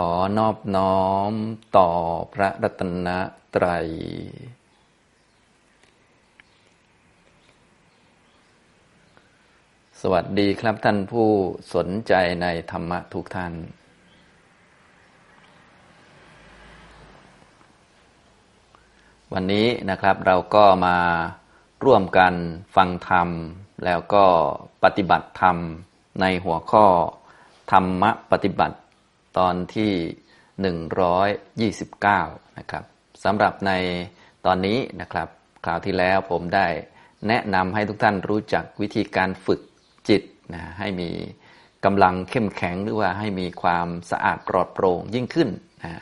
ขอนอบน้อมต่อพระรัตนตรัย สวัสดีครับท่านผู้สนใจในธรรมะทุกท่าน วันนี้นะครับเราก็มาร่วมกันฟังธรรม แล้วก็ปฏิบัติธรรมในหัวข้อธรรมะปฏิบัติ ตอนที่ 129 นะครับสำหรับในตอนนี้นะครับ คราวที่แล้วผมได้แนะนำให้ทุกท่านรู้จักวิธีการฝึกจิตนะให้มีกำลังเข้มแข็งหรือว่าให้มีความสะอาดปลอดโปร่งยิ่งขึ้นนะ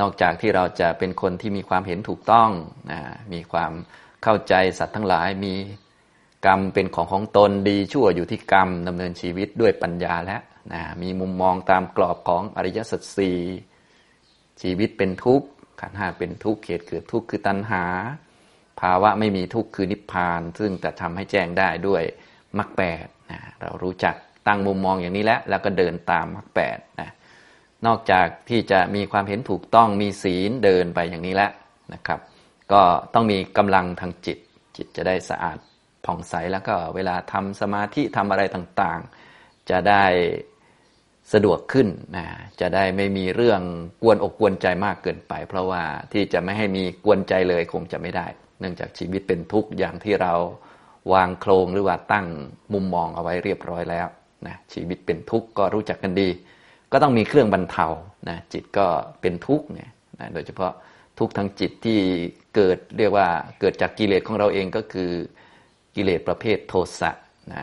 นอกจากที่เราจะเป็นคนที่มีความเห็นถูกต้องนะมีความเข้าใจสัตว์ทั้งหลายมีกรรมเป็นของของตนดีชั่วอยู่ที่กรรมดำเนินชีวิตด้วยปัญญาและ นะมีมุมมองตามกรอบของอริยสัจสี่ชีวิตเป็นทุกข์ขันห้าเป็นทุกข์เหตุเกิดทุกข์คือตัณหา ภาวะไม่มีทุกข์คือนิพพาน ซึ่งจะทำให้แจ้งได้ด้วยมรรคแปดนะเรารู้จักตั้งมุมมองอย่างนี้แล้วแล้วก็เดินตามมรรคแปดนะนอกจากที่จะมีความเห็นถูกต้องมีศีลเดินไปอย่างนี้แล้วนะครับ ก็ต้องมีกำลังทางจิต จิตจะได้สะอาดผ่องใสแล้วก็เวลาทำสมาธิทำอะไรต่างๆ จะได้ สะดวกขึ้นนะจะได้ไม่มีเรื่องกวนอกกวนใจมากเกินไป เพราะว่าที่จะไม่ให้มีกวนใจเลยคงจะไม่ได้ เนื่องจากชีวิตเป็นทุกข์อย่างที่เราวางโครงหรือว่าตั้งมุมมองเอาไว้เรียบร้อยแล้วนะชีวิตเป็นทุกข์ก็รู้จักกันดี ก็ต้องมีเครื่องบรรเทานะจิตก็เป็นทุกข์เนี่ยนะโดยเฉพาะทุกข์ทางจิตที่เกิดเรียกว่าเกิดจากกิเลสของเราเองก็คือกิเลสประเภทโทสะนะ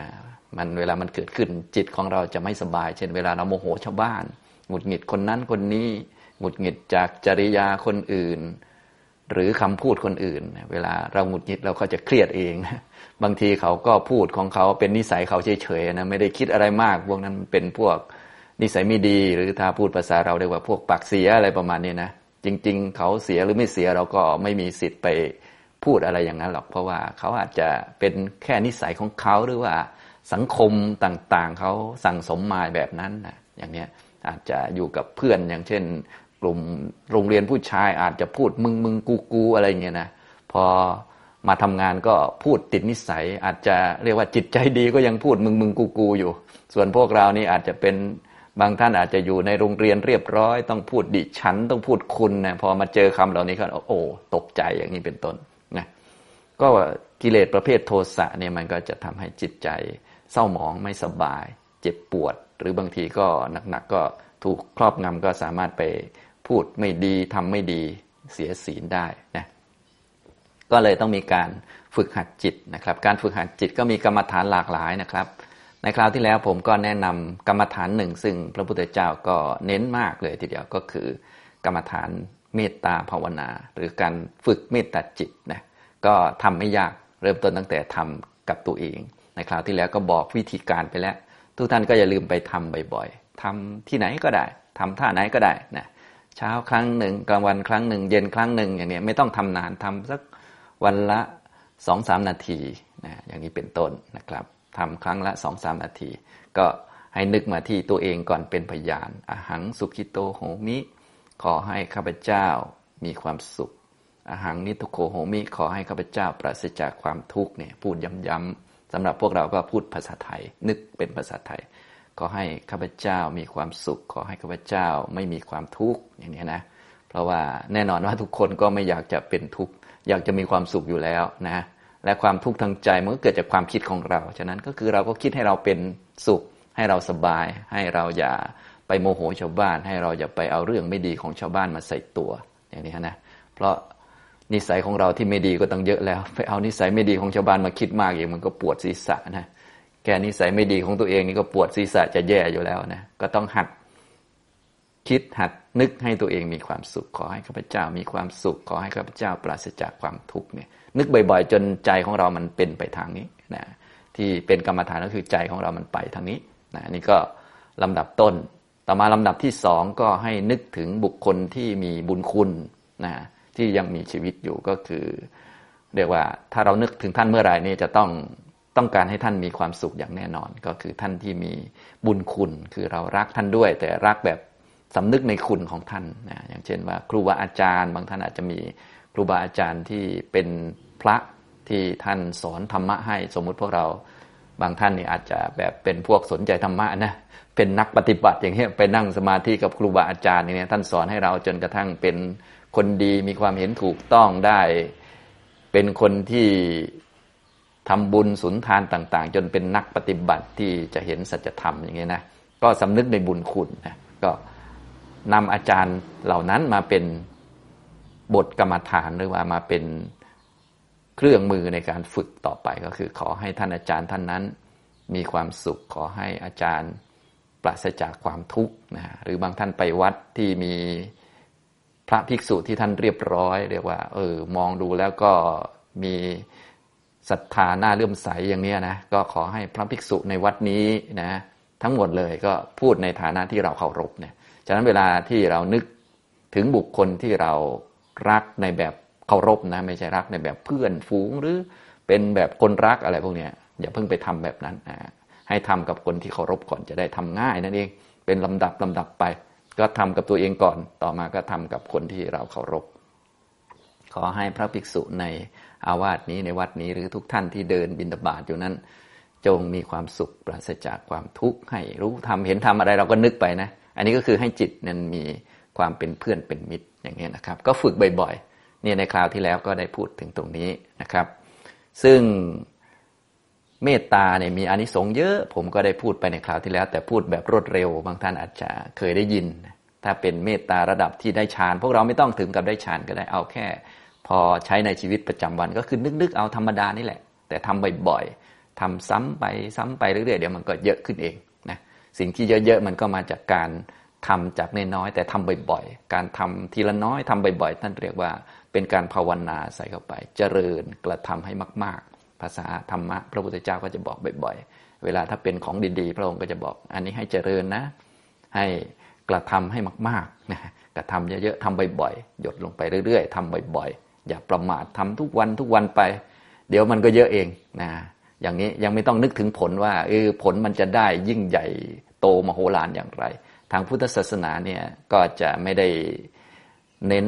มันเวลามันเกิดขึ้นจิตของเราจะไม่สบาย เช่นเวลาเราโมโหชาวบ้าน หงุดหงิดคนนั้นคนนี้ หงุดหงิดจากจริยาคนอื่น หรือคำพูดคนอื่น เวลาเราหงุดหงิดเราก็จะเครียดเอง บางทีเขาก็พูดของเขาเป็นนิสัยเขาเฉยๆนะไม่ได้คิดอะไรมาก พวกนั้นเป็นพวกนิสัยไม่ดี หรือถ้าพูดภาษาเราเรียกว่าพวกปากเสียอะไรประมาณนี้นะจริง ๆ เขาเสียหรือไม่เสียเราก็ไม่มีสิทธิ์ไปพูดอะไรอย่างนั้นหรอกเพราะว่าเขาอาจจะเป็นแค่นิสัยของเขาหรือว่า สังคมต่างๆเขาสั่งสมมาแบบนั้นนะอย่างเนี้ยอาจจะอยู่กับเพื่อนอย่างเช่น กลุ่มโรงเรียนผู้ชายอาจจะพูดมึงมึงกูกูอะไรเงี้ยนะพอมาทำงานก็พูดติดนิสัย อาจจะเรียกว่าจิตใจดีก็ยังพูดมึงมึงกูกูอยู่ ส่วนพวกเรานี่อาจจะเป็นบางท่านอาจจะอยู่ในโรงเรียนเรียบร้อย ต้องพูดดิฉันต้องพูดคุณนะพอมาเจอคำเหล่านี้ก็โอ้ตกใจอย่างนี้เป็นต้นนะก็กิเลสประเภทโทสะเนี่ยมันก็จะทำให้จิตใจ เศร้าหมองไม่สบาย เจ็บปวด หรือบางทีก็หนักๆก็ถูกครอบงำก็สามารถไปพูดไม่ดีทำไม่ดีเสียศีลได้นะก็เลยต้องมีการฝึกหัดจิตนะครับ การฝึกหัดจิตก็มีกรรมฐานหลากหลายนะครับ ในคราวที่แล้วผมก็แนะนำกรรมฐานหนึ่ง ซึ่งพระพุทธเจ้าก็เน้นมากเลยทีเดียวก็คือกรรมฐานเมตตาภาวนา หรือการฝึกเมตตาจิตนะก็ทำไม่ยากเริ่มต้นตั้งแต่ทำกับตัวเอง ในคราวที่แล้วก็บอกวิธีการไปแล้ว ทุกท่านก็อย่าลืมไปทำบ่อยๆทำที่ไหนก็ได้ทำท่าไหนก็ได้นะเช้าครั้งหนึ่งกลางวันครั้งหนึ่ง เย็นครั้งหนึ่งอย่างนี้ไม่ต้องทำนานทำสักวันละสองสามนาทีนะอย่างนี้เป็นต้นนะครับทำครั้งละสองสามนาที ก็ให้นึกมาที่ตัวเองก่อนเป็นพยานอาหังสุขิโตโหมิ ขอให้ข้าพเจ้ามีความสุขอาหังนิทุโคโหมิ ขอให้ข้าพเจ้าปราศจากความทุกข์เนี่ยพูดย้ำๆ สำหรับพวกเราก็พูดภาษาไทย นึกเป็นภาษาไทย ขอให้ข้าพเจ้ามีความสุข ขอให้ข้าพเจ้าไม่มีความทุกข์อย่างนี้นะ เพราะว่าแน่นอนว่าทุกคนก็ไม่อยากจะเป็นทุกข์อยากจะมีความสุขอยู่แล้วนะและความทุกข์ทางใจมันก็เกิดจากความคิดของเรา ฉะนั้นก็คือเราก็คิดให้เราเป็นสุข ให้เราสบาย ให้เราอย่าไปโมโหชาวบ้าน ให้เราอย่าไปเอาเรื่องไม่ดีของชาวบ้านมาใส่ตัวอย่างนี้นะ เพราะ นิสัยของเราที่ไม่ดีก็ต้องเยอะแล้ว ไปเอานิสัยไม่ดีของชาวบ้านมาคิดมากอย่างมันก็ปวดศีรษะนะแกนิสัยไม่ดีของตัวเองนี่ก็ปวดศีรษะจะแย่อยู่แล้วนะก็ต้องหัดคิดหัดนึกให้ตัวเองมีความสุขขอให้ข้าพเจ้ามีความสุขขอให้ข้าพเจ้าปราศจากความทุกข์เนี่ย นึกบ่อยๆ จนใจของเรามันเป็นไปทางนี้นะที่เป็นกรรมฐานก็คือใจของเรามันไปทางนี้นะนี่ก็ลำดับต้น ต่อมาลำดับที่สองก็ให้นึกถึงบุคคลที่มีบุญคุณนะ ที่ยังมีชีวิตอยู่ก็คือ เรียกว่าถ้าเรานึกถึงท่านเมื่อไหร่นี่จะต้องต้องการให้ท่านมีความสุขอย่างแน่นอน ก็คือท่านที่มีบุญคุณ คือเรารักท่านด้วย แต่รักแบบสำนึกในคุณของท่านนะอย่างเช่นว่าครูบาอาจารย์ บางท่านอาจจะมีครูบาอาจารย์ที่เป็นพระที่ท่านสอนธรรมะให้สมมุติพวกเราบางท่านนี่อาจจะแบบเป็นพวกสนใจธรรมะนะเป็นนักปฏิบัติอย่างเงี้ยไปนั่งสมาธิกับครูบาอาจารย์อย่างเงี้ยท่านสอนให้เราจนกระทั่งเป็น คนดีมีความเห็นถูกต้องได้ เป็นคนที่ทำบุญสุนทานต่าง ๆ จนเป็นนักปฏิบัติที่จะเห็นสัจธรรมอย่างเงี้นะก็สำนึกในบุญคุณนะก็นำอาจารย์เหล่านั้นมาเป็นบทกรรมฐานหรือว่ามาเป็นเครื่องมือในการฝึกต่อไปก็คือ ขอให้ท่านอาจารย์ท่านนั้น มีความสุขขอให้อาจารย์ปราศจากความทุกข์นะหรือบางท่านไปวัดที่มี พระภิกษุที่ท่านเรียบร้อย เรียกว่า เออ มองดูแล้วก็มีศรัทธาหน้าเลื่อมใสอย่างนี้นะก็ขอให้พระภิกษุในวัดนี้นะ ทั้งหมดเลยก็พูดในฐานะที่เราเคารพเนี่ยฉะนั้นเวลาที่เรานึกถึงบุคคลที่เรารักในแบบเคารพนะไม่ใช่รักในแบบเพื่อนฝูงหรือเป็นแบบคนรักอะไรพวกนี้อย่าเพิ่งไปทำแบบนั้นนะให้ทำกับคนที่เคารพก่อนจะได้ทำง่ายนั่นเองเป็นลำดับลำดับไป ก็ทำกับตัวเองก่อน ต่อมาก็ทำกับคนที่เราเคารพ ขอให้พระภิกษุในอาวาสนี้ในวัดนี้หรือทุกท่านที่เดินบิณฑบาตอยู่นั้น จงมีความสุขปราศจากความทุกข์ให้รู้ทำเห็นทำอะไรเราก็นึกไปนะ อันนี้ก็คือให้จิตนั้นมีความเป็นเพื่อนเป็นมิตรอย่างนี้นะครับ ก็ฝึกบ่อยๆเนี่ยในคราวที่แล้วก็ได้พูดถึงตรงนี้นะครับ ซึ่ง เมตตาเนี่ยมีอานิสงส์เยอะ ผมก็ได้พูดไปในคราวที่แล้ว แต่พูดแบบรวดเร็ว บางท่านอาจจะเคยได้ยิน ถ้าเป็นเมตตาระดับที่ได้ฌานพวกเราไม่ต้องถึงกับได้ฌานก็ได้เอาแค่ พอใช้ในชีวิตประจำวันก็คือนึกๆเอาธรรมดานี่แหละ แต่ทำบ่อยๆทำซ้ำไปซ้ำไปเรื่อยๆเดี๋ยวมันก็เยอะขึ้นเองนะสิ่งที่เยอะๆมันก็มาจากการทำจากน้อยๆแต่ทำบ่อยๆ การทำทีละน้อยทำบ่อยๆท่านเรียกว่าเป็นการภาวนาใส่เข้าไป เจริญกระทำให้มาก ภาษาธรรมะพระพุทธเจ้าก็จะบอกบ่อย ๆ เวลาถ้าเป็นของดีๆ พระองค์ก็จะบอก อันนี้ให้เจริญนะ ให้กระทำให้มากๆนะกระทำเยอะๆทำบ่อยๆ หยดลงไปเรื่อยๆทำบ่อยๆ อย่าประมาททำทุกวันทุกวันไป เดี๋ยวมันก็เยอะเองนะอย่างนี้ยังไม่ต้องนึกถึงผลว่าเออผลมันจะได้ยิ่งใหญ่โตมโหฬารอย่างไร ทางพุทธศาสนาเนี่ยก็จะไม่ได้เน้น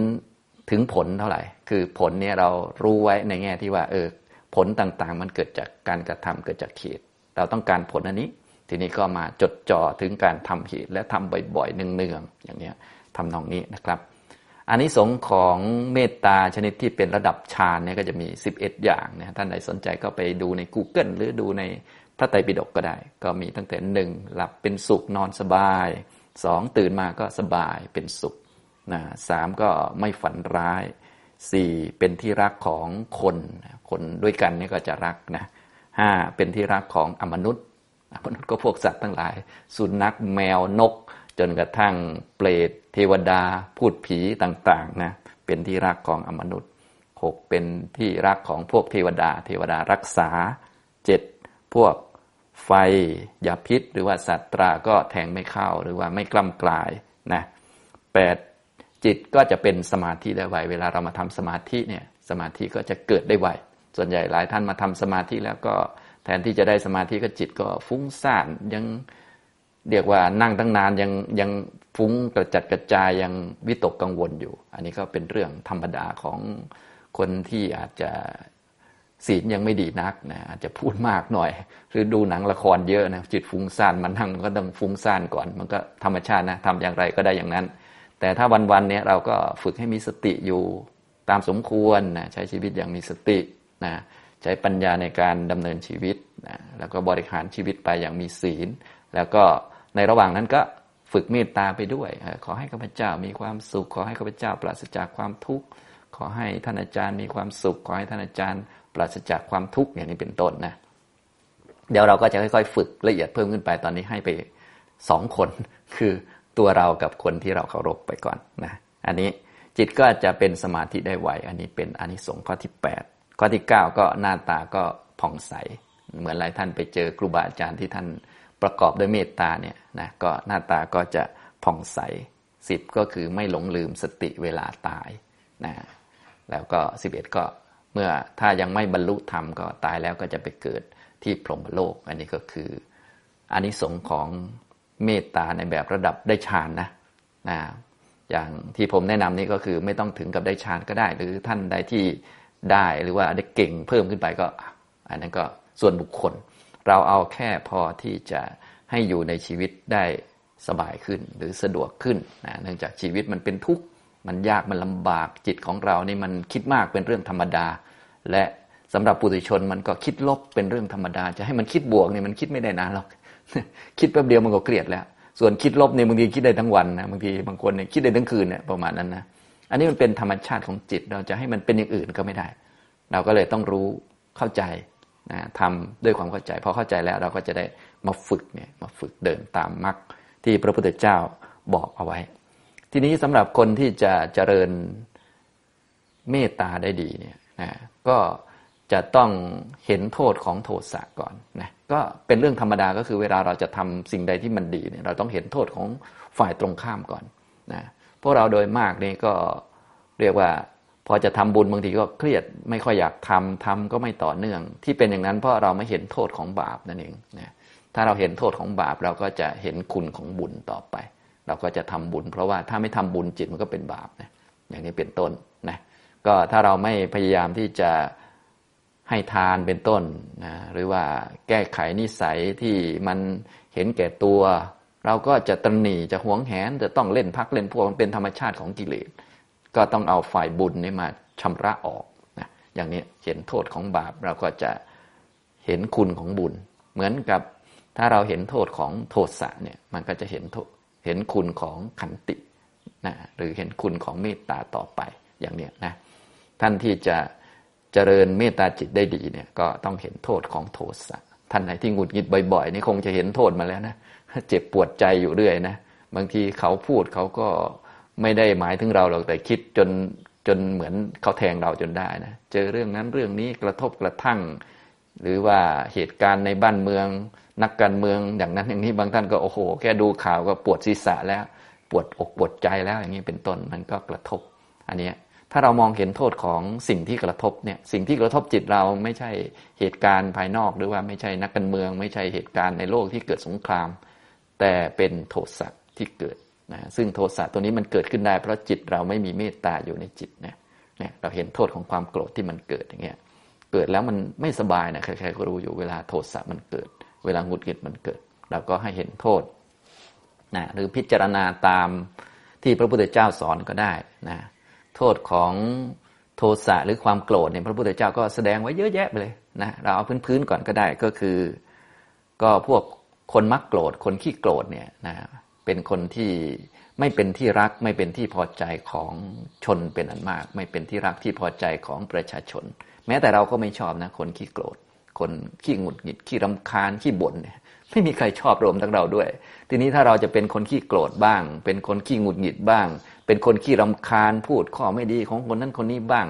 ถึงผลเท่าไหร่ คือผลเนี่ยเรารู้ไว้ในแง่ที่ว่าเออ ผลต่างๆ มันเกิดจากการกระทำเกิดจากเหตุ เราต้องการผลอันนี้ ทีนี้ก็มาจดจ่อถึงการทำเหตุและทำบ่อยๆเนืองๆอย่างนี้ทำนองนี้นะครับอันนี้สงของเมตตาชนิดที่เป็นระดับฌานเนี่ยก็จะมี 11 อย่างนะท่านใดสนใจก็ไปดูใน Google หรือดูในพระไตรปิฎกก็ได้ ก็มีตั้งแต่หนึ่งหลับเป็นสุขนอนสบายสองตื่นมาก็สบายเป็นสุขนะสามก็ไม่ฝันร้าย สี่เป็นที่รักของคนคนด้วยกันนี่ก็จะรักนะห้าเป็นที่รักของอมนุษย์มนุษย์ก็พวกสัตว์ทั้งหลาย สุนัขแมวนก จนกระทั่งเปรตเทวดา พูดผีต่างๆนะเป็นที่รักของอมนุษย์หกเป็นที่รักของพวกเทวดา เทวดารักษาเจ็ดพวกไฟยาพิษ หรือว่าสัตตราก็แทงไม่เข้าหรือว่าไม่กล้ำกลายนะแปด จิตก็จะเป็นสมาธิได้ไว เวลาเรามาทำสมาธิเนี่ยสมาธิก็จะเกิดได้ไว ส่วนใหญ่หลายท่านมาทำสมาธิแล้วก็แทนที่จะได้สมาธิก็จิตก็ฟุ้งซ่านยังเรียกว่านั่งตั้งนานยังยังฟุ้งกระจัดกระจายยังวิตกกังวลอยู่ อันนี้ก็เป็นเรื่องธรรมดาของคนที่อาจจะศีลยังไม่ดีนักนะอาจจะพูดมากหน่อย หรือดูหนังละครเยอะนะจิตฟุ้งซ่านมันทั้งก็ต้องฟุ้งซ่านก่อน มันก็ธรรมชาตินะทำอย่างไรก็ได้อย่างนั้น แต่ถ้าวันๆเนี้ยเราก็ฝึกให้มีสติอยู่ตามสมควรนะใช้ชีวิตอย่างมีสตินะใช้ปัญญาในการดำเนินชีวิตนะแล้วก็บริหารชีวิตไปอย่างมีศีล แล้วก็ในระหว่างนั้นก็ฝึกเมตตาไปด้วย ขอให้ข้าพเจ้ามีความสุข ขอให้ข้าพเจ้าปราศจากความทุกข์ ขอให้ท่านอาจารย์มีความสุข ขอให้ท่านอาจารย์ปราศจากความทุกข์อย่างนี้เป็นต้นนะ เดี๋ยวเราก็จะค่อยๆ ฝึกละเอียดเพิ่มขึ้นไปตอนนี้ให้ไปสองคน คือ ตัวเรากับคนที่เราเคารพไปก่อนนะอันนี้จิตก็จะเป็นสมาธิได้ไว อันนี้เป็นอนิสงส์ข้อที่ 8 ข้อที่ 9 ก็หน้าตาก็ผ่องใส เหมือนหลายท่านไปเจอครูบาอาจารย์ที่ท่านประกอบด้วยเมตตาเนี่ยนะก็หน้าตาก็จะผ่องใสสิบก็คือไม่หลงลืมสติเวลาตายนะแล้วก็สิบเอ็ดก็เมื่อถ้ายังไม่บรรลุธรรมก็ตายแล้วก็จะไปเกิดที่พรหมโลก อันนี้ก็คืออานิสงส์ของ เมตตาในแบบระดับได้ฌานนะนะอย่างที่ผมแนะนำนี่ก็คือไม่ต้องถึงกับได้ฌานก็ได้ หรือท่านใดที่ได้หรือว่าได้เก่งเพิ่มขึ้นไปก็ อันนั้นก็ส่วนบุคคล เราเอาแค่พอที่จะให้อยู่ในชีวิตได้สบายขึ้นหรือสะดวกขึ้นนะเนื่องจากชีวิตมันเป็นทุกข์มันยากมันลำบากจิตของเรานี่มันคิดมากเป็นเรื่องธรรมดา และสำหรับปุถุชนมันก็คิดลบเป็นเรื่องธรรมดา จะให้มันคิดบวกเนี่ยมันคิดไม่ได้นานหรอก คิดแป๊บเดียวมันก็เครียดแล้ว ส่วนคิดลบเนี่ยบางทีคิดได้ทั้งวันนะบางทีบางคนเนี่ยคิดได้ทั้งคืนเนี่ยประมาณนั้นนะอันนี้มันเป็นธรรมชาติของจิต เราจะให้มันเป็นอย่างอื่นก็ไม่ได้ เราก็เลยต้องรู้เข้าใจนะทำด้วยความเข้าใจพอเข้าใจแล้วเราก็จะได้มาฝึกเนี่ยมาฝึกเดินตามมรรคที่พระพุทธเจ้าบอกเอาไว้ ทีนี้สำหรับคนที่จะเจริญเมตตาได้ดีเนี่ยนะก็ จะต้องเห็นโทษของโทสะก่อนนะก็เป็นเรื่องธรรมดาก็คือเวลาเราจะทำสิ่งใดที่มันดีเนี่ยเราต้องเห็นโทษของฝ่ายตรงข้ามก่อนนะพวกเราโดยมากนี่ก็เรียกว่า พอจะทำบุญบางทีก็เครียดไม่ค่อยอยากทำทำก็ไม่ต่อเนื่อง ที่เป็นอย่างนั้นเพราะเราไม่เห็นโทษของบาปนั่นเองนะถ้าเราเห็นโทษของบาปเราก็จะเห็นคุณของบุญต่อไป เราก็จะทำบุญ เพราะว่าถ้าไม่ทำบุญจิตมันก็เป็นบาปนะอย่างนี้เป็นต้นนะก็ถ้าเราไม่พยายามที่จะ ให้ทานเป็นต้นนะหรือว่าแก้ไขนิสัยที่มันเห็นแก่ตัว เราก็จะตรหนีจะหวงแหนจะต้องเล่นพักเล่นพวกมันเป็นธรรมชาติของกิเลส ก็ต้องเอาฝ่ายบุญนี่มาชำระออกนะอย่างนี้เห็นโทษของบาปเราก็จะเห็นคุณของบุญ เหมือนกับถ้าเราเห็นโทษของโทสะเนี่ยมันก็จะเห็นเห็นคุณของขันตินะหรือเห็นคุณของเมตตาต่อไปอย่างนี้นะท่านที่จะ เจริญเมตตาจิตได้ดีเนี่ยก็ต้องเห็นโทษของโทสะท่านไหนที่หงุดหงิดบ่อยๆนี่คงจะเห็นโทษมาแล้วนะเจ็บปวดใจอยู่เรื่อยนะบางทีเขาพูดเขาก็ไม่ได้หมายถึงเราหรอกแต่คิดจนจนเหมือนเขาแทงเราจนได้นะเจอเรื่องนั้นเรื่องนี้กระทบกระทั่ง หรือว่าเหตุการณ์ในบ้านเมือง นักการเมืองอย่างนั้นอย่างนี้บางท่านก็โอ้โห แค่ดูข่าวก็ปวดศีรษะแล้ว ปวดอกปวดใจแล้วอย่างนี้เป็นต้นมันก็กระทบ อันนี้ ถ้าเรามองเห็นโทษของสิ่งที่กระทบเนี่ยสิ่งที่กระทบจิตเราไม่ใช่เหตุการณ์ภายนอกหรือว่าไม่ใช่นักการเมือง ไม่ใช่เหตุการณ์ในโลกที่เกิดสงคราม แต่เป็นโทสะที่เกิดนะซึ่งโทสะตัวนี้มันเกิดขึ้นได้เพราะจิตเราไม่มีเมตตาอยู่ในจิตเนี่ยเนี่ยเราเห็นโทษของความโกรธที่มันเกิดอย่างเงี้ยเกิดแล้วมันไม่สบายนะใครๆก็รู้อยู่เวลาโทสะมันเกิด เวลาหงุดหงิดมันเกิด เราก็ให้เห็นโทษนะหรือพิจารณาตามที่พระพุทธเจ้าสอนก็ได้นะ โทษของโทสะหรือความโกรธเนี่ยพระพุทธเจ้าก็แสดงไว้เยอะแยะไปเลยนะเราเอาพื้นๆก่อนก็ได้ก็คือ ก็พวกคนมักโกรธคนขี้โกรธเนี่ยนะเป็นคนที่ไม่เป็นที่รักไม่เป็นที่พอใจของชนเป็นอันมาก ไม่เป็นที่รักที่พอใจของประชาชน แม้แต่เราก็ไม่ชอบนะคนขี้โกรธ คนขี้หงุดหงิดขี้รำคาญขี้บ่นเนี่ย ไม่มีใครชอบรวมทั้งเราด้วย ทีนี้ถ้าเราจะเป็นคนขี้โกรธบ้าง เป็นคนขี้หงุดหงิดบ้าง เป็นคนขี้รำคาญพูดข้อไม่ดีของคนนั้นคนนี้บ้าง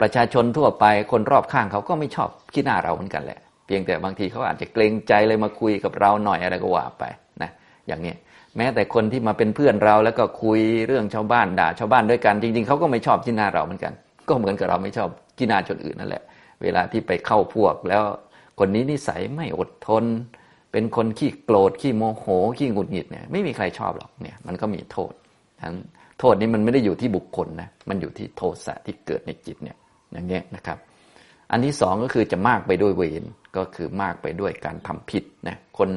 ประชาชนทั่วไปคนรอบข้างเขาก็ไม่ชอบขี้หน้าเราเหมือนกันแหละ เพียงแต่บางทีเขาอาจจะเกรงใจเลยมาคุยกับเราหน่อยอะไรก็ว่าไปนะอย่างนี้แม้แต่คนที่มาเป็นเพื่อนเราแล้วก็คุยเรื่องชาวบ้านด่าชาวบ้านด้วยกัน จริง ๆเขาก็ไม่ชอบขี้หน้าเราเหมือนกัน ก็เหมือนกับเราไม่ชอบขี้หน้าชนอื่นนั่นแหละ เวลาที่ไปเข้าพวกแล้วคนนี้นิสัยไม่อดทน เป็นคนขี้โกรธขี้โมโหขี้หงุดหงิดเนี่ยไม่มีใครชอบหรอกเนี่ยมันก็มีโทษทั้งโทษนี้มันไม่ได้อยู่ที่บุคคลนะมันอยู่ที่โทสะที่เกิดในจิตเนี่ยอย่างเงี้ยนะครับ อันที่สองก็คือจะมากไปด้วยเวรก็คือมากไปด้วยการทำผิดนะคน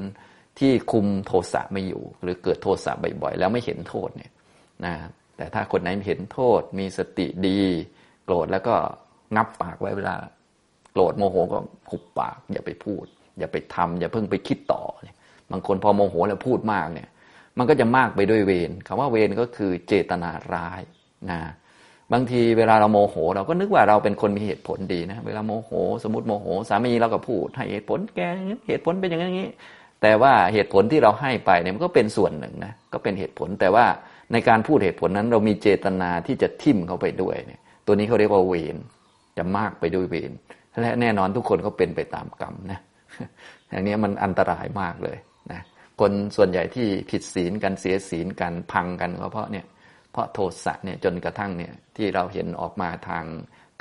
ที่คุมโทสะไม่อยู่ หรือเกิดโทสะบ่อยๆแล้วไม่เห็นโทษเนี่ยนะแต่ถ้าคนไหนเห็นโทษ มีสติดี โกรธแล้วก็งับปากไว้เวลา โกรธโมโหก็ขุบปากอย่าไปพูด อย่าไปทำอย่าเพิ่งไปคิดต่อ บางคนพอโมโหแล้วพูดมากเนี่ย มันก็จะมากไปด้วยเวรคำว่าเวรก็คือเจตนาร้ายนะบางทีเวลาเราโมโห เราก็นึกว่าเราเป็นคนมีเหตุผลดีนะ เวลาโมโห สมมติโมโห สามีเราก็พูดให้เหตุผลแกเหตุผลเป็นอย่างนี้ แต่ว่าเหตุผลที่เราให้ไปเนี่ยมันก็เป็นส่วนหนึ่งนะก็เป็นเหตุผลแต่ว่าในการพูดเหตุผลนั้นเรามีเจตนาที่จะทิ่มเขาไปด้วยเนี่ย ตัวนี้เขาเรียกว่าเวรจะมากไปด้วยเวรและแน่นอนทุกคนก็เป็นไปตามกรรมนะ อย่างนี้มันอันตรายมากเลยนะคนส่วนใหญ่ที่ผิดศีลกันเสียศีลกันพังกันก็เพราะเนี่ยเพราะโทสะเนี่ยจนกระทั่งเนี่ยที่เราเห็นออกมาทาง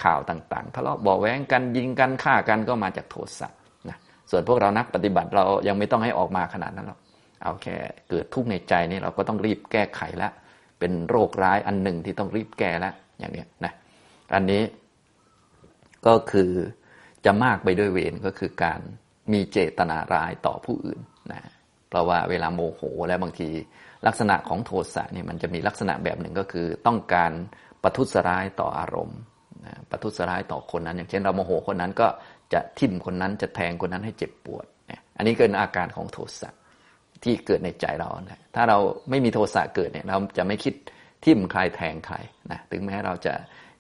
ข่าวต่างๆทะเลาะบ่อแว้งกันยิงกันฆ่ากันก็มาจากโทสะนะส่วนพวกเรานักปฏิบัติเรายังไม่ต้องให้ออกมาขนาดนั้นหรอกเอาแค่เกิดทุกข์ในใจนี่เราก็ต้องรีบแก้ไขแล้วเป็นโรคร้ายอันหนึ่งที่ต้องรีบแก้แล้วอย่างนี้นะอันนี้ก็คือจะมากไปด้วยเวรก็คือการ มีเจตนาร้ายต่อผู้อื่นนะเพราะว่าเวลาโมโหแล้วบางทีลักษณะของโทสะนี่มันจะมีลักษณะแบบหนึ่งก็คือ ต้องการประทุษร้ายต่ออารมณ์นะประทุษร้ายต่อคนนั้น อย่างเช่นเราโมโหคนนั้นก็จะทิ่มคนนั้นจะแทงคนนั้นให้เจ็บปวดนี่ยอันนี้เป็นอาการของโทสะที่เกิดในใจเรานะถ้าเราไม่มีโทสะเกิดเนี่ยเราจะไม่คิดทิ่มใครแทงใครนะถึงแม้เราจะ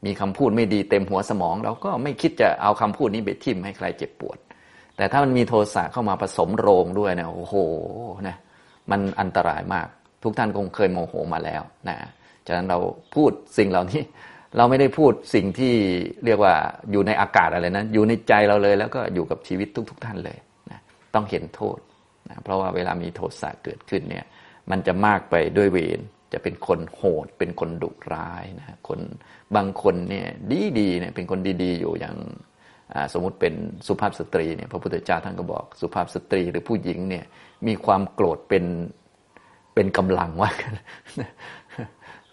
มีคำพูดไม่ดีเต็มหัวสมอง เราก็ไม่คิดจะเอาคำพูดนี้ไปทิ่มให้ใครเจ็บปวด แต่ถ้ามันมีโทสะเข้ามาผสมโรงด้วยเนี่ยโอ้โหนะมันอันตรายมาก ทุกท่านคงเคยโมโหมาแล้วนะฉะนั้นเราพูดสิ่งเหล่านี้ เราไม่ได้พูดสิ่งที่เรียกว่าอยู่ในอากาศอะไรนะอยู่ในใจเราเลย แล้วก็อยู่กับชีวิตทุกๆทท่านเลยนะต้องเห็นโทษนะเพราะว่าเวลามีโทสะเกิดขึ้นเนี่ยมันจะมากไปด้วยเวรจะเป็นคนโหด เป็นคนดุร้ายนะคนบางคนเนี่ยดีดีเนี่ยเป็นคนดีๆ อยู่อย่าง สมมุติเป็นสุภาพสตรีเนี่ยพระพุทธเจ้าท่านก็บอกสุภาพสตรีหรือผู้หญิงเนี่ยมีความโกรธเป็นเป็นกำลังว่า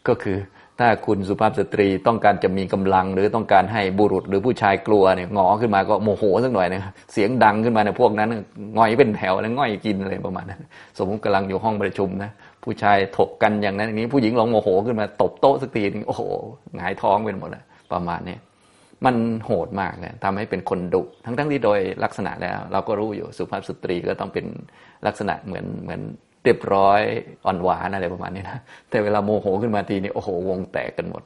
ก็คือถ้าคุณสุภาพสตรีต้องการจะมีกำลัง หรือต้องการให้บุรุษหรือผู้ชายกลัวเนี่ยงอขึ้นมาก็โมโหสักหน่อยนะเสียงดังขึ้นมาในพวกนั้นง่อยเป็นแถวแล้วง่อยกินอะไรประมาณนั้น สมมติกำลังอยู่ห้องประชุมนะผู้ชายถกกันอย่างนั้นอย่างนี้ผู้หญิงลองโมโหขึ้นมาตบโต๊ะสักทีนึงโอ้โหหงายท้องเป็นหมดเลยประมาณนี้ มันโหดมากเลยทำให้เป็นคนดุ ทั้งทั้งที่โดยลักษณะแล้ว เราก็รู้อยู่สุภาพสตรีก็ต้องเป็นลักษณะเหมือนเหมือนเรียบร้อยอ่อนหวานอะไรประมาณนี้นะแต่เวลาโมโหขึ้นมาทีนี้โอ้โหวงแตกกันหมด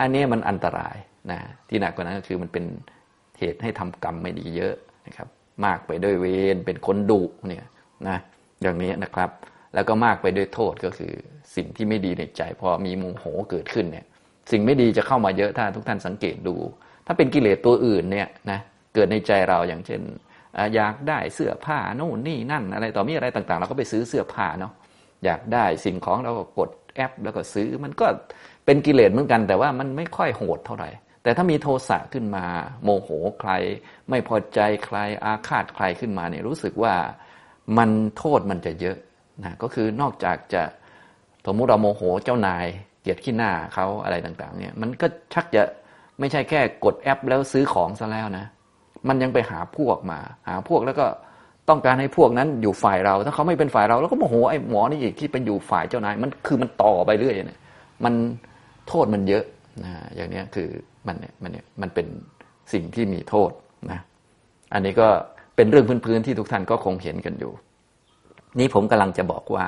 อันนี้มันอันตรายนะที่หนักกว่านั้นก็คือมันเป็นเหตุให้ทำกรรมไม่ดีเยอะนะครับ มากไปด้วยเวรเป็นคนดุเนี่ยนะอย่างนี้นะครับ แล้วก็มากไปด้วยโทษก็คือสิ่งที่ไม่ดีในใจพอมีโมโหเกิดขึ้นเนี่ยสิ่งไม่ดีจะเข้ามาเยอะถ้าทุกท่านสังเกตดู ถ้าเป็นกิเลสตัวอื่นเนี่ยนะเกิดในใจเราอย่างเช่น อยากได้เสื้อผ้าโน่นนี่นั่น อะไรต่อมีอะไรต่างๆ เราก็ไปซื้อเสื้อผ้าเนาะอยากได้สิ่งของเราก็กดแอป แล้วก็ซื้อมันก็เป็นกิเลสเหมือนกัน แต่ว่ามันไม่ค่อยโหดเท่าไหร่แต่ถ้ามีโทสะขึ้นมา โมโหใคร ไม่พอใจใครอาฆาตใครขึ้นมาเนี่ยรู้สึกว่ามันโทษมันจะเยอะนะก็คือนอกจากจะสมมติเราโมโหเจ้านายเกลียดขี้หน้าเขาอะไรต่าง ๆ เนี่ยมันก็ชักจะ ไม่ใช่แค่กดแอปแล้วซื้อของซะแล้วนะ มันยังไปหาพวกมา หาพวกแล้วก็ต้องการให้พวกนั้นอยู่ฝ่ายเรา ถ้าเขาไม่เป็นฝ่ายเราแล้วก็โมโหไอ้หมอนี่อีกที่เป็นอยู่ฝ่ายเจ้านายมันคือมันต่อไปเรื่อยเนี่ยมันโทษมันเยอะนะอย่างนี้คือมันเนี่ยมันเนี่ยมันเป็นสิ่งที่มีโทษนะอันนี้ก็เป็นเรื่องพื้นๆที่ทุกท่านก็คงเห็นกันอยู่ นี่ผมกำลังจะบอกว่า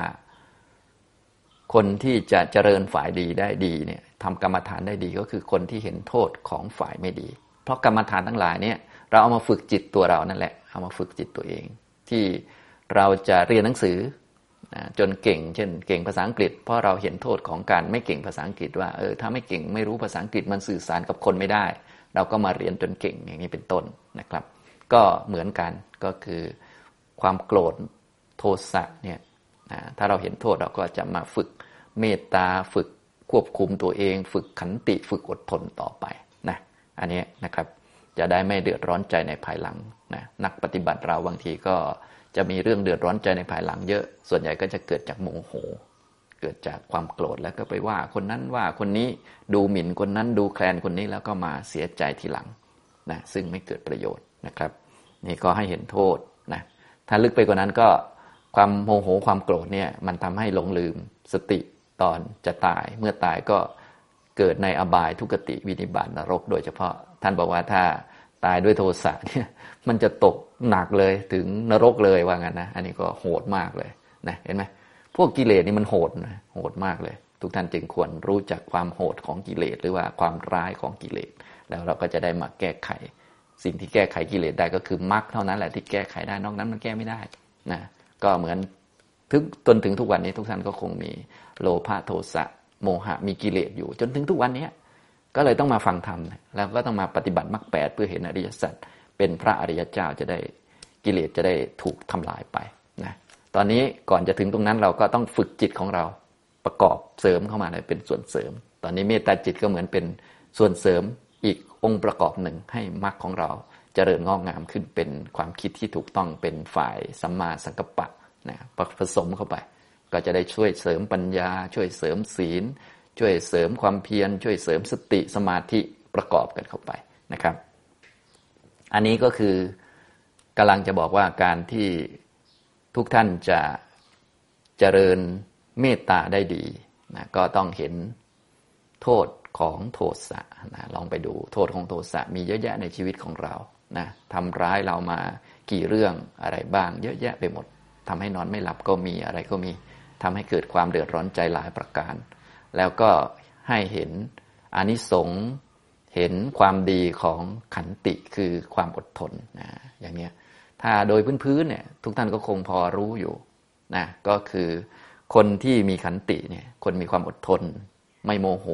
คนที่จะเจริญฝ่ายดีได้ดีเนี่ยทำกรรมฐานได้ดีก็คือคนที่เห็นโทษของฝ่ายไม่ดี เพราะกรรมฐานทั้งหลายเนี่ยเราเอามาฝึกจิตตัวเรานั่นแหละ เอามาฝึกจิตตัวเอง ที่เราจะเรียนหนังสือจนเก่ง เช่น เก่งภาษาอังกฤษ เพราะเราเห็นโทษของการไม่เก่งภาษาอังกฤษว่าเออถ้าไม่เก่งไม่รู้ภาษาอังกฤษมันสื่อสารกับคนไม่ได้ เราก็มาเรียนจนเก่งอย่างนี้เป็นต้นนะครับ ก็เหมือนกันก็คือความโกรธโทสะเนี่ยถ้าเราเห็นโทษเราก็จะมาฝึก เมตตาฝึกควบคุมตัวเอง ฝึกขันติฝึกอดทนต่อไปนะอันนี้นะครับจะได้ไม่เดือดร้อนใจในภายหลังนะนักปฏิบัติเราบางทีก็จะมีเรื่องเดือดร้อนใจในภายหลังเยอะ ส่วนใหญ่ก็จะเกิดจากโมโห เกิดจากความโกรธแล้วก็ไปว่า คนนั้นว่าคนนี้ดูหมิ่นคนนั้นดูแคลนคนนี้แล้วก็มาเสียใจทีหลังนะซึ่งไม่เกิดประโยชน์นะครับ นี่ก็ให้เห็นโทษนะถ้าลึกไปกว่านั้นก็ความโมโหความโกรธเนี่ยมันทำให้หลงลืมสติ ตอนจะตาย เมื่อตายก็เกิดในอบายทุกติวินิบาตนรก โดยเฉพาะท่านบอกว่าถ้าตายด้วยโทสะเนี่ยมันจะตกหนักเลยถึงนรกเลยว่างั้นนะ อันนี้ก็โหดมากเลยนะเห็นไหมพวกกิเลสนี่มันโหดนะโหดมากเลย ทุกท่านจึงควรรู้จักความโหดของกิเลสหรือว่าความร้ายของกิเลส แล้วเราก็จะได้มาแก้ไข สิ่งที่แก้ไขกิเลสได้ก็คือมรรคเท่านั้นแหละที่แก้ไขได้นอกนั้นมันแก้ไม่ได้นะก็เหมือน ถึงจนถึงทุกวันนี้ทุกท่านก็คงมีโลภะโทสะโมหะมีกิเลสอยู่ จนถึงทุกวันนี้ก็เลยต้องมาฟังธรรมแล้วก็ต้องมาปฏิบัติมรรคแปดเพื่อเห็นอริยสัจเป็นพระอริยเจ้าจะได้กิเลสจะได้ถูกทำลายไปนะตอนนี้ก่อนจะถึงตรงนั้นเราก็ต้องฝึกจิตของเราประกอบเสริมเข้ามาเลยเป็นส่วนเสริม ตอนนี้เมตตาจิตก็เหมือนเป็นส่วนเสริมอีกองค์ประกอบหนึ่งให้มรรคของเราเจริญงอกงามขึ้นเป็นความคิดที่ถูกต้องเป็นฝ่ายสัมมาสังกัปปะ นะผสมเข้าไป ก็จะได้ช่วยเสริมปัญญา ช่วยเสริมศีล ช่วยเสริมความเพียร ช่วยเสริมสติสมาธิประกอบกันเข้าไปนะครับ อันนี้ก็คือกำลังจะบอกว่าการที่ทุกท่านจะเจริญเมตตาได้ดีนะก็ต้องเห็นโทษของโทสะนะลองไปดูโทษของโทสะมีเยอะแยะในชีวิตของเรานะทำร้ายเรามากี่เรื่องอะไรบ้างเยอะแยะไปหมด ทำให้นอนไม่หลับก็มีอะไรก็มีทำให้เกิดความเดือดร้อนใจหลายประการ แล้วก็ให้เห็นอานิสงส์เห็นความดีของขันติคือความอดทนนะอย่างเนี้ยถ้าโดยพื้นๆเนี่ยทุกท่านก็คงพอรู้อยู่นะก็คือคนที่มีขันติเนี่ยคนมีความอดทน ไม่โมโห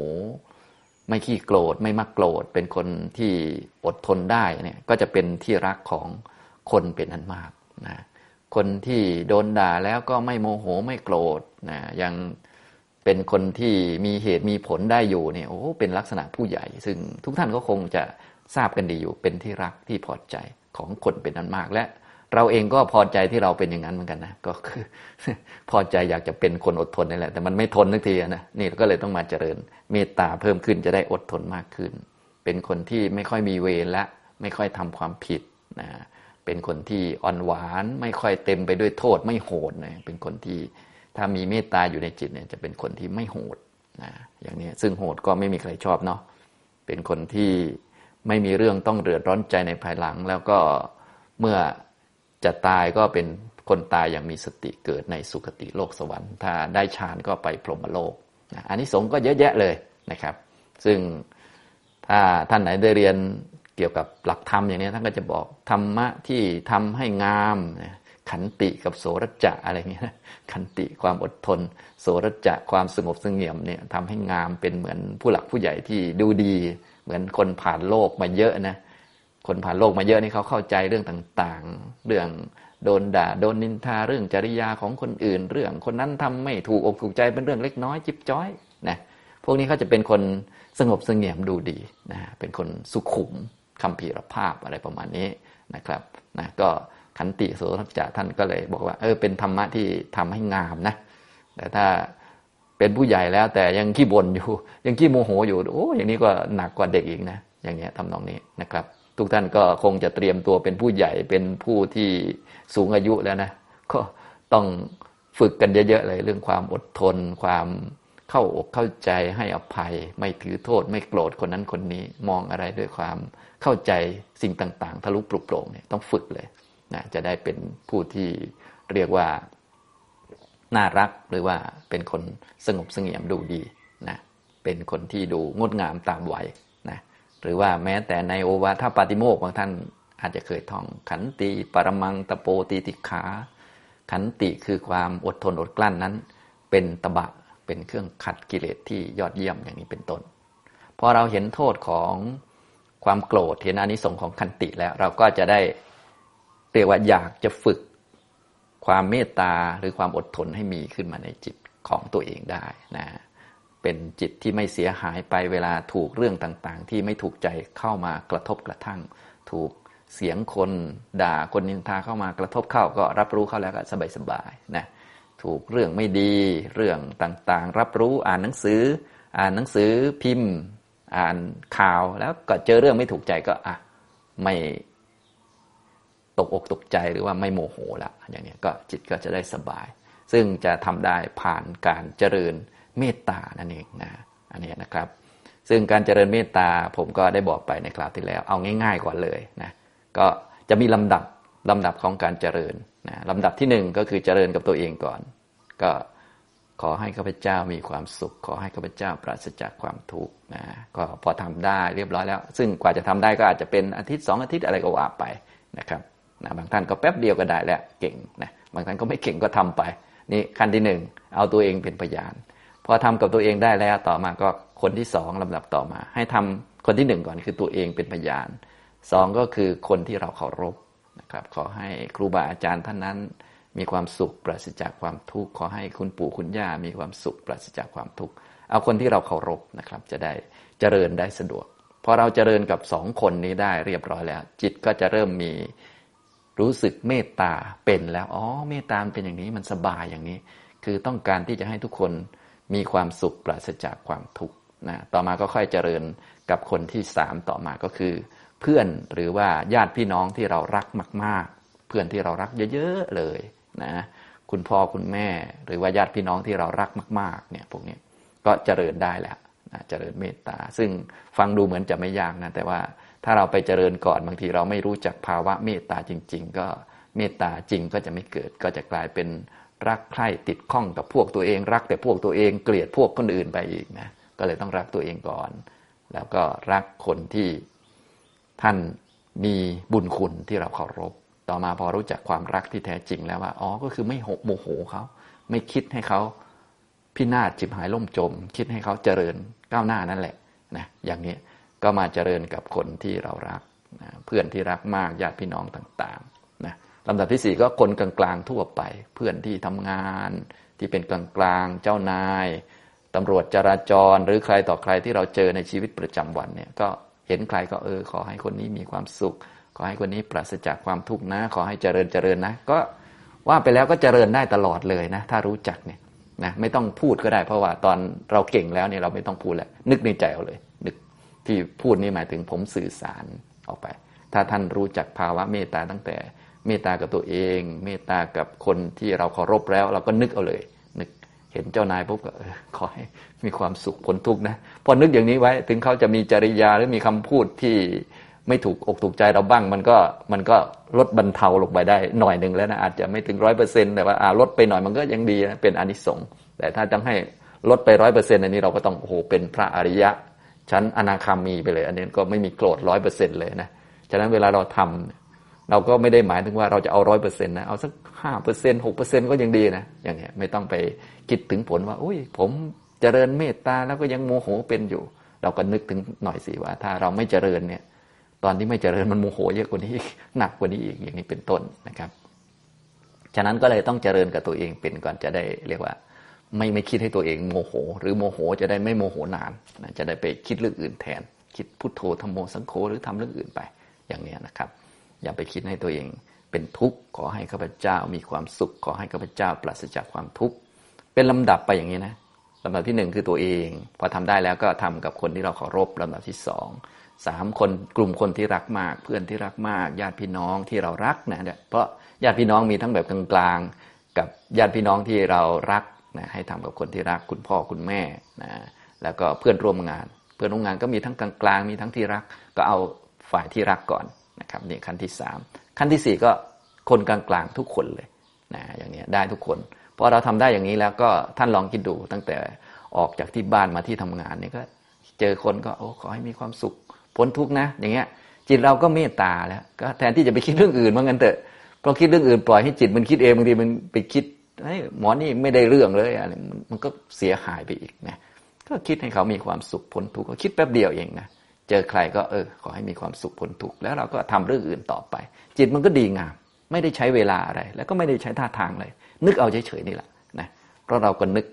ไม่ขี้โกรธ ไม่มักโกรธ เป็นคนที่อดทนได้เนี่ยก็จะเป็นที่รักของคนเป็นอันมากนะ คนที่โดนด่าแล้วก็ไม่โมโหไม่โกรธนะยังเป็นคนที่มีเหตุมีผลได้อยู่เนี่ยโอ้เป็นลักษณะผู้ใหญ่ ซึ่งทุกท่านก็คงจะทราบกันดีอยู่ เป็นที่รักที่พอใจของคนเป็นอันมากและเราเองก็พอใจที่เราเป็นอย่างนั้นเหมือนกันนะก็คือ พอใจอยากจะเป็นคนอดทนนี่แหละ แต่มันไม่ทนนักทีนะนี่ก็เลยต้องมาเจริญ เมตตาเพิ่มขึ้นจะได้อดทนมากขึ้น เป็นคนที่ไม่ค่อยมีเวรและ ไม่ค่อยทำความผิดนะ เป็นคนที่อ่อนหวานไม่ค่อยเต็มไปด้วยโทษไม่โหดนะเป็นคนที่ถ้ามีเมตตาอยู่ในจิตเนี่ยจะเป็นคนที่ไม่โหดนะอย่างนี้ซึ่งโหดก็ไม่มีใครชอบเนาะเป็นคนที่ไม่มีเรื่องต้องเดือดร้อนใจในภายหลัง แล้วก็เมื่อจะตายก็เป็นคนตายอย่างมีสติเกิดในสุคติโลกสวรรค์ ถ้าได้ฌานก็ไปพรหมโลกนะอันนี้สงก็เยอะแยะเลยนะครับ ซึ่งถ้าท่านไหนได้เรียน เกี่ยวกับหลักธรรมอย่างนี้ท่านก็จะบอกธรรมะที่ทำให้งามขันติกับโสรจะอะไรเงี้ยขันติความอดทน โสรจะความสงบสงเงียมเนี่ยทำให้งามเป็นเหมือนผู้หลักผู้ใหญ่ที่ดูดี เหมือนคนผ่านโลกมาเยอะนะคนผ่านโลกมาเยอะนี่เขาเข้าใจเรื่องต่างๆ เรื่องโดนด่าโดนนินทาเรื่องจริยาของคนอื่น เรื่องคนนั้นทำไม่ถูกอกถูกใจเป็นเรื่องเล็กน้อยจิบจ้อยนะพวกนี้เขาจะเป็นคนสงบสงเงียมดูดีนะเป็นคนสุขุม คำพีรภาพอะไรประมาณนี้นะครับนะก็ขันติโสทัจจะท่านก็เลยบอกว่าเออเป็นธรรมะที่ทำให้งามนะแต่ถ้าเป็นผู้ใหญ่แล้วแต่ยังขี้บ่นอยู่ ยังขี้โมโหอยู่โอ้อย่างนี้ก็หนักกว่าเด็กอีกนะอย่างเงี้ยทำนองนี้นะครับ ทุกท่านก็คงจะเตรียมตัวเป็นผู้ใหญ่เป็นผู้ที่สูงอายุแล้วนะก็ต้องฝึกกันเยอะๆเลยเรื่องความอดทนความ เข้าอกเข้าใจให้อภัย ไม่ถือโทษ ไม่โกรธคนนั้นคนนี้ มองอะไรด้วยความเข้าใจสิ่งต่างๆ ทะลุปลุกโปร่งเนี่ยต้องฝึกเลยนะจะได้เป็นผู้ที่เรียกว่าน่ารักหรือว่าเป็นคนสงบสงเงียมดูดีนะเป็นคนที่ดูงดงามตามวัยนะหรือว่าแม้แต่ในโอวาทปาติโมกบางท่านอาจจะเคยท่องขันติปรมังตโปติติขา ขันติคือความอดทนอดกลั้นนั้น เป็นตบะ เป็นเครื่องขัดกิเลสที่ยอดเยี่ยมอย่างนี้เป็นต้น พอเราเห็นโทษของความโกรธเห็นอานิสงส์ของขันติแล้ว เราก็จะได้เรียกว่าอยากจะฝึกความเมตตาหรือความอดทนให้มีขึ้นมาในจิตของตัวเองได้นะเป็นจิตที่ไม่เสียหายไปเวลาถูกเรื่องต่างๆ ที่ไม่ถูกใจเข้ามากระทบกระทั่ง ถูกเสียงคนด่าคนนินทาเข้ามากระทบเข้าก็รับรู้เข้าแล้วก็สบายๆนะ ถูกเรื่องไม่ดี เรื่องต่างๆ รับรู้อ่านหนังสือ อ่านหนังสือพิมพ์ อ่านข่าวแล้วก็เจอเรื่องไม่ถูกใจก็อะไม่ตกอกตกใจหรือว่าไม่โมโหละอย่างนี้ก็จิตก็จะได้สบาย ซึ่งจะทำได้ผ่านการเจริญเมตตานั่นเองนะอันนี้นะครับ ซึ่งการเจริญเมตตาผมก็ได้บอกไปในคราวที่แล้ว เอาง่ายๆก่อนเลยนะก็จะมีลำดับลำดับของการเจริญนะลำดับที่หนึ่งก็คือเจริญกับตัวเองก่อน ก็ขอให้ข้าพเจ้ามีความสุข ขอให้ข้าพเจ้าปราศจากความทุกข์นะก็พอทำได้เรียบร้อยแล้ว ซึ่งกว่าจะทำได้ก็อาจจะเป็นอาทิตย์สองอาทิตย์อะไรก็ว่าไปนะครับนะบางท่านก็แป๊บเดียวก็ได้แล้วเก่งนะบางท่านก็ไม่เก่งก็ทำไป นี่ขั้นที่หนึ่งเอาตัวเองเป็นพยานพอทำกับตัวเองได้แล้วต่อมาก็คนที่สองลำดับต่อมา ให้ทำคนที่หนึ่งก่อนคือตัวเองเป็นพยานสองก็คือคนที่เราเคารพนะครับขอให้ครูบาอาจารย์ท่านนั้น มีความสุขปราศจากความทุกข์ขอให้คุณปู่คุณย่ามีความสุขปราศจากความทุกข์เอาคนที่เราเคารพนะครับ จะได้เจริญได้สะดวกพอเราเจริญกับสองคนนี้ได้เรียบร้อยแล้ว จิตก็จะเริ่มมีรู้สึกเมตตาเป็นแล้วอ๋อเมตตาเป็นอย่างนี้มันสบายอย่างนี้ คือต้องการที่จะให้ทุกคนมีความสุขปราศจากความทุกข์นะต่อมาก็ค่อยเจริญกับคนที่สามต่อมาก็คือ เพื่อนหรือว่าญาติพี่น้องที่เรารักมาก ๆ เพื่อนที่เรารักเยอะ ๆ เลย นะคุณพ่อคุณแม่ หรือว่าญาติพี่น้องที่เรารักมาก ๆ เนี่ยพวกนี้ก็เจริญได้แล้วนะเจริญเมตตา ซึ่งฟังดูเหมือนจะไม่ยากนะแต่ว่าถ้าเราไปเจริญก่อนบางทีเราไม่รู้จักภาวะเมตตาจริง ๆ ก็เมตตาจริงก็จะไม่เกิด ก็จะกลายเป็นรักใคร่ติดข้องกับพวกตัวเอง รักแต่พวกตัวเองเกลียดพวกคนอื่นไปอีกนะก็เลยต้องรักตัวเองก่อน แล้วก็รักคนที่ท่านมีบุญคุณที่เราเคารพ ต่อมาพอรู้จักความรักที่แท้จริงแล้วว่าอ๋อก็คือไม่หกโมโหเขาไม่คิดให้เขาพินาศจิบหายล่มจม คิดให้เขาเจริญก้าวหน้านั่นแหละนะอย่างนี้ก็มาเจริญกับคนที่เรารักนะเพื่อนที่รักมากญาติพี่น้องต่างๆนะลำดับที่สี่ก็คนกลางๆทั่วไป เพื่อนที่ทำงานที่เป็นกลางๆเจ้านายตำรวจจราจรหรือใครต่อใครที่เราเจอในชีวิตประจำวันเนี่ยก็เห็นใครก็เออขอให้คนนี้มีความสุข ขอให้คนนี้ปราศจากความทุกข์นะ ขอให้เจริญเจริญนะ ก็ว่าไปแล้วก็เจริญได้ตลอดเลยนะ ถ้ารู้จักเนี่ยนะไม่ต้องพูดก็ได้เพราะว่าตอนเราเก่งแล้วเนี่ยเราไม่ต้องพูดแล้ว นึกในใจเอาเลย นึกที่พูดนี่หมายถึงผมสื่อสารออกไป ถ้าท่านรู้จักภาวะเมตตาตั้งแต่เมตตากับตัวเอง เมตตากับคนที่เราเคารพแล้ว เราก็นึกเอาเลย นึกเห็นเจ้านายปุ๊บก็ขอให้มีความสุขพ้นทุกข์นะพอนึกอย่างนี้ไว้ถึงเขาจะมีจริยาหรือมีคำพูดที่ ไม่ถูกอกถูกใจเราบ้าง มันก็มันก็ลดบรรเทาลงไปได้หน่อยหนึ่งแล้วนะอาจจะไม่ถึงร้อยเปอร์เซ็นต์แต่ว่าลดไปหน่อยมันก็ยังดีนะเป็นอนิสงส์แต่ถ้าจะให้ลดไปร้อยเปอร์เซ็นต์อันนี้เราก็ต้องโอ้โหเป็นพระอริยะ ชั้นอนาคามีไปเลย อันนี้ก็ไม่มีโกรธร้อยเปอร์เซ็นต์เลยนะฉะนั้นเวลาเราทำเราก็ไม่ได้หมายถึงว่าเราจะเอาร้อยเปอร์เซ็นต์นะเอาสักห้าเปอร์เซ็นต์หกเปอร์เซ็นต์ก็ยังดีนะอย่างเงี้ยไม่ต้องไปคิดถึงผลว่าอุ้ยผมเจริญเมตตาแล้วก็ยังโมโหเป็นอยู่ เราก็นึกถึงหน่อยสิว่า ถ้าเราไม่เจริญเนี่ย ตอนที่ไม่เจริญมันโมโหเยอะกว่านี้หนักกว่านี้อีกอย่างนี้เป็นต้นนะครับ ฉะนั้นก็เลยต้องเจริญกับตัวเองเป็นก่อนจะได้เรียกว่า ไม่ไม่คิดให้ตัวเองโมโห หรือโมโหจะได้ไม่โมโหนานนะจะได้ไปคิดเรื่องอื่นแทน คิดพุทโธธรรมโมสังโฆหรือทำเรื่องอื่นไปอย่างนี้นะครับ อย่าไปคิดให้ตัวเองเป็นทุกข์ขอให้ข้าพเจ้ามีความสุข ขอให้ข้าพเจ้าปราศจากความทุกข์เป็นลำดับไปอย่างนี้นะลำดับที่หนึ่งคือตัวเอง พอทำได้แล้วก็ทำกับคนที่เราเคารพลำดับที่สอง สามคนกลุ่มคนที่รักมาก เพื่อนที่รักมาก ญาติพี่น้องที่เรารักนะเนี่ยเพราะญาติพี่น้องมีทั้งแบบกลางๆ กับญาติพี่น้องที่เรารักนะให้ทำกับคนที่รักคุณพ่อคุณแม่นะแล้วก็เพื่อนร่วมงาน เพื่อนร่วมงานก็มีทั้งกลางๆมีทั้งที่รักก็เอาฝ่ายที่รักก่อนนะครับนี่ขั้นที่สามขั้นที่สี่ก็คนกลางๆทุกคนเลยนะอย่างนี้ได้ทุกคนพอเราทำได้อย่างนี้แล้วก็ท่านลองคิดดูตั้งแต่ออกจากที่บ้านมาที่ทำงานเนี่ยก็ เจอคนก็โอ้ขอให้มีความสุข พ้นทุกข์นะ อย่างเงี้ย จิตเราก็เมตตาแล้ว ก็แทนที่จะไปคิดเรื่องอื่นเหมือนกันเถอะพราะคิดเรื่องอื่นปล่อยให้จิตมันคิดเองบางทีมันไปคิดหมอนี่ไม่ได้เรื่องเลยอะไรมันก็เสียหายไปอีกนะก็คิดให้เขามีความสุขพ้นทุกข์ก็คิดแป๊บเดียวเองนะเจอใครก็เออ ขอให้มีความสุขพ้นทุกข์แล้วเราก็ทำเรื่องอื่นต่อไป จิตมันก็ดีงาม ไม่ได้ใช้เวลาอะไร แล้วก็ไม่ได้ใช้ท่าทางเลย นึกเอาเฉยๆนี่แหละนะเพราะเราก็นึก